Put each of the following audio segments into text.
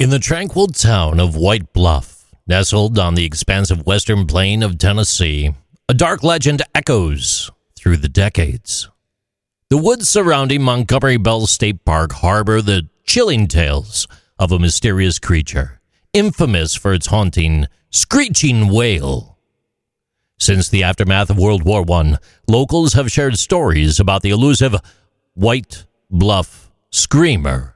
In the tranquil town of White Bluff, nestled on the expansive western plain of Tennessee, a dark legend echoes through the decades. The woods surrounding Montgomery Bell State Park harbor the chilling tales of a mysterious creature, infamous for its haunting, screeching wail. Since the aftermath of World War I, locals have shared stories about the elusive White Bluff Screamer.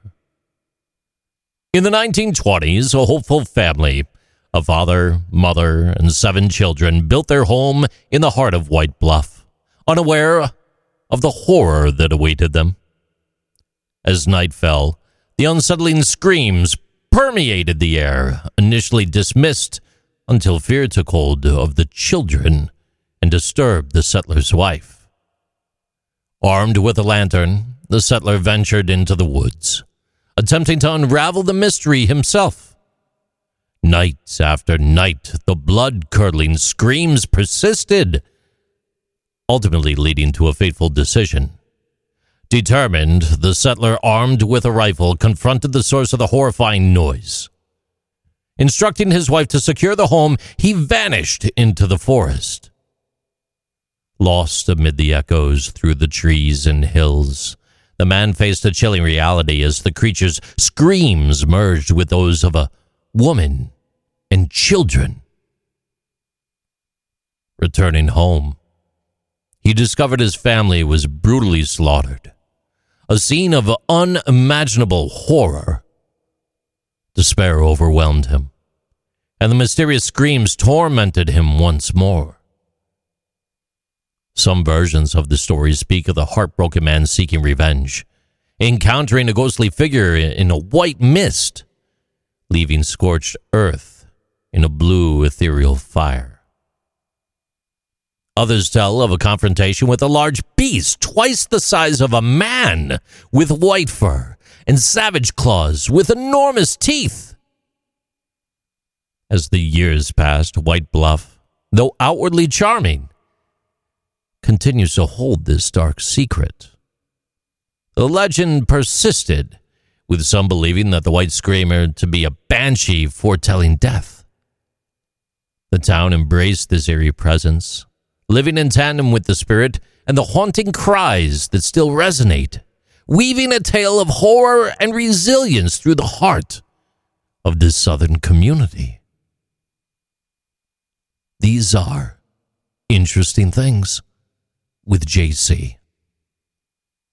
In the 1920s, a hopeful family, a father, mother, and seven children, built their home in the heart of White Bluff, unaware of the horror that awaited them. As night fell, the unsettling screams permeated the air, initially dismissed until fear took hold of the children and disturbed the settler's wife. Armed with a lantern, the settler ventured into the woods, attempting to unravel the mystery himself. Night after night, the blood curdling screams persisted, ultimately leading to a fateful decision. Determined, the settler, armed with a rifle, confronted the source of the horrifying noise. Instructing his wife to secure the home, he vanished into the forest. Lost amid the echoes through the trees and hills, the man faced a chilling reality as the creature's screams merged with those of a woman and children. Returning home, he discovered his family was brutally slaughtered. A scene of unimaginable horror Despair overwhelmed him, and the mysterious screams tormented him once more. Some versions of the story speak of the heartbroken man seeking revenge, encountering a ghostly figure in a white mist, leaving scorched earth in a blue ethereal fire. Others tell of a confrontation with a large beast twice the size of a man with white fur and savage claws with enormous teeth. As the years passed, White Bluff, though outwardly charming, continues to hold this dark secret. The legend persisted, with some believing that the White Screamer to be a banshee foretelling death. The town embraced this eerie presence, living in tandem with the spirit and the haunting cries that still resonate weaving a tale of horror and resilience through the heart of this southern community. These are interesting things with JC.